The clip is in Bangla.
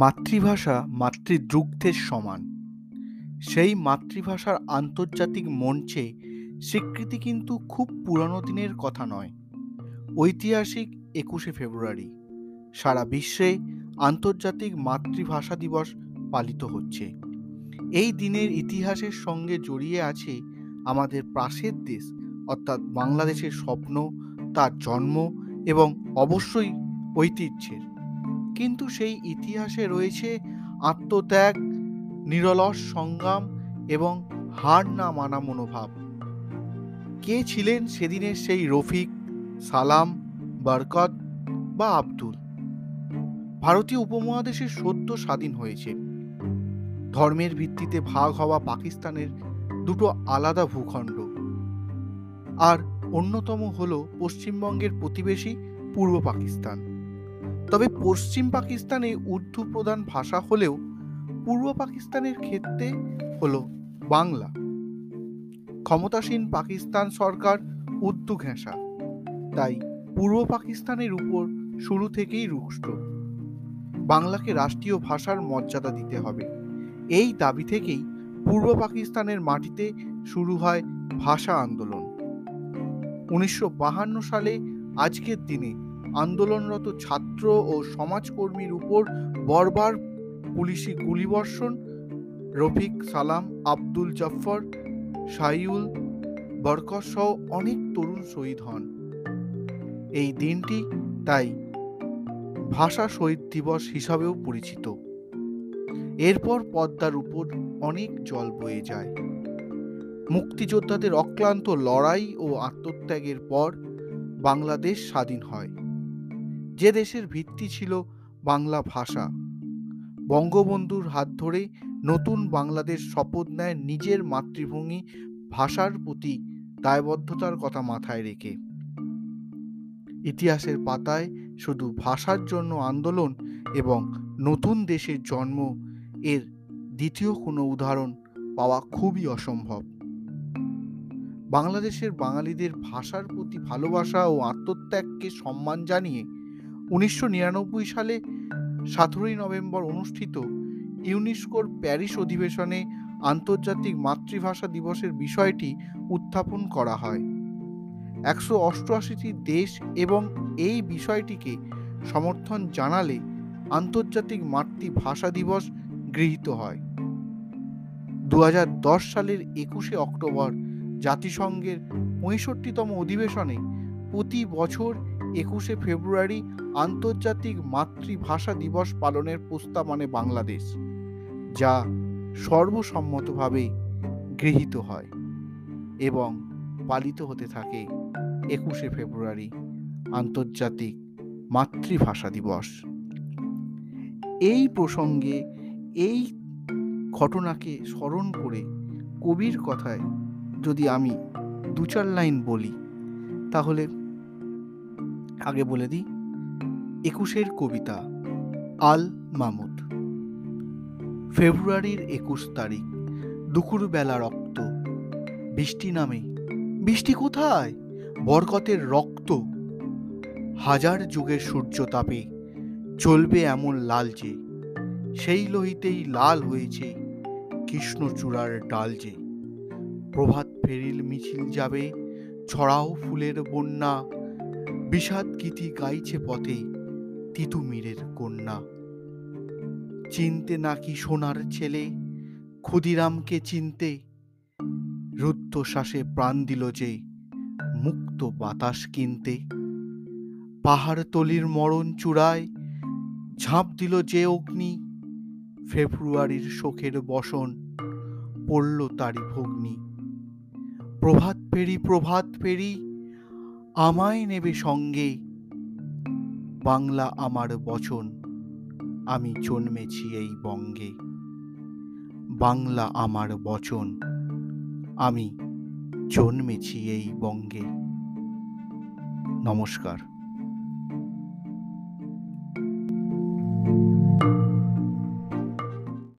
মাতৃভাষা মাতৃদুগ্ধের সমান। সেই মাতৃভাষার আন্তর্জাতিক মঞ্চে স্বীকৃতি কিন্তু খুব পুরানো দিনের কথা নয়। ঐতিহাসিক একুশে ফেব্রুয়ারি, সারা বিশ্বে আন্তর্জাতিক মাতৃভাষা দিবস পালিত হচ্ছে। এই দিনের ইতিহাসের সঙ্গে জড়িয়ে আছে আমাদের পাশের দেশ, অর্থাৎ বাংলাদেশের স্বপ্ন, তার জন্ম এবং অবশ্যই ঐতিহ্যের। কিন্তু সেই ইতিহাসে রয়েছে আত্মত্যাগ, নিরলস সংগ্রাম এবং হার না মানা মনোভাব। কে ছিলেন সেদিনের সেই রফিক, সালাম, বরকত বা আব্দুল? ভারতীয় উপমহাদেশের সদ্য স্বাধীন হয়েছে। ধর্মের ভিত্তিতে ভাগ হওয়া পাকিস্তানের দুটো আলাদা ভূখণ্ড। আর অন্যতম হল পশ্চিমবঙ্গের প্রতিবেশী পূর্ব পাকিস্তান। তবে পশ্চিম পাকিস্তানে উর্দু প্রধান ভাষা হলেও পূর্ব পাকিস্তানের ক্ষেত্রে হলো বাংলা। ক্ষমতাসীন পাকিস্তান সরকার উর্দু ঘেঁষা, তাই পূর্ব পাকিস্তানের উপর শুরু থেকেই রুষ্ট। বাংলাকে রাষ্ট্রীয় ভাষার মর্যাদা দিতে হবে। এই দাবি থেকেই পূর্ব পাকিস্তানের মাটিতে শুরু হয় ভাষা আন্দোলন। উনিশশো সালে আজকের দিনে আন্দোলনরত ছাত্র ও সমাজকর্মীর উপর বরবার পুলিশি গুলিবর্ষণ। রফিক সালাম, আব্দুল জাফর সাইউল বরকত সহ অনেক তরুণ শহীদ হন। এই দিনটি তাই ভাষা শহীদ দিবস হিসাবেও পরিচিত। এরপর পদ্মার উপর অনেক জল বয়ে যায়। মুক্তিযোদ্ধাদের অক্লান্ত লড়াই ও আত্মত্যাগের পর বাংলাদেশ স্বাধীন হয়। যে দেশের ভিত্তি ছিল বাংলা ভাষা। বঙ্গবন্ধুর হাত ধরে নতুন বাংলাদেশ শপথ নেয় নিজের মাতৃভূমি ভাষার প্রতি দায়বদ্ধতার কথা মাথায় রেখে। ইতিহাসের পাতায় শুধু ভাষার জন্য আন্দোলন এবং নতুন দেশের জন্ম এর দ্বিতীয় কোনো উদাহরণ পাওয়া খুবই অসম্ভব। বাংলাদেশের বাঙালিদের ভাষার প্রতি ভালোবাসা ও আত্মত্যাগকে সম্মান জানিয়ে উনিশশো নিরানব্বই সালে সতেরোই নভেম্বর অনুষ্ঠিত ইউনেস্কোর প্যারিস অধিবেশনে আন্তর্জাতিক মাতৃভাষা দিবসের বিষয়টি উত্থাপন করা হয়। একশো অষ্টআশিটি দেশ এবং এই বিষয়টিকে সমর্থন জানালে আন্তর্জাতিক মাতৃভাষা দিবস গৃহীত হয়। দু হাজার দশ সালের একুশে অক্টোবর জাতিসংঘের পঁয়ষট্টিতম অধিবেশনে প্রতি বছর একুশে ফেব্রুয়ারি আন্তর্জাতিক মাতৃভাষা দিবস পালনের প্রস্তাব আনে বাংলাদেশ, যা সর্বসম্মতভাবে গৃহীত হয় এবং পালিত হতে থাকে একুশে ফেব্রুয়ারি আন্তর্জাতিক মাতৃভাষা দিবস। এই প্রসঙ্গে এই ঘটনাকে স্মরণ করে কবির কথায় যদি আমি দু চার লাইন বলি, তাহলে আগে বলে দিই। একুশের কবিতা, আল মামুদ। ফেব্রুয়ারির একুশ তারিখ, দুপুরবেলা রক্ত। বৃষ্টি নামে। বৃষ্টি কোথায়? বরকতের রক্ত। হাজার যুগের সূর্য তাপে চলবে এমন লালচে সেই লোহিতেই লাল হয়েছে কৃষ্ণচূড়ার ডাল যে। প্রভাত ফেরিল মিছিল যাবে, ছড়াও ফুলের বন্যা। বিষাদ গীতি গাইছে পথে তিতুমিরের কন্যা। চিনতে নাকি সোনার ছেলে, ক্ষুদিরামকে চিনতে রুদ্ধশ্বাসে প্রাণ দিল যে মুক্ত বাতাস কিনতে। পাহাড় তলির মরণ চূড়ায় ঝাঁপ দিল যে অগ্নি, ফেব্রুয়ারির শোকের বসন পড়ল তারি ভগ্নি। প্রভাত পেরি প্রভাত পেরি আমায় নেবে সঙ্গে। বাংলা আমার বচন, আমি জন্মেছি এই বঙ্গে। বাংলা আমার বচন, আমি জন্মেছি এই বঙ্গে। নমস্কার।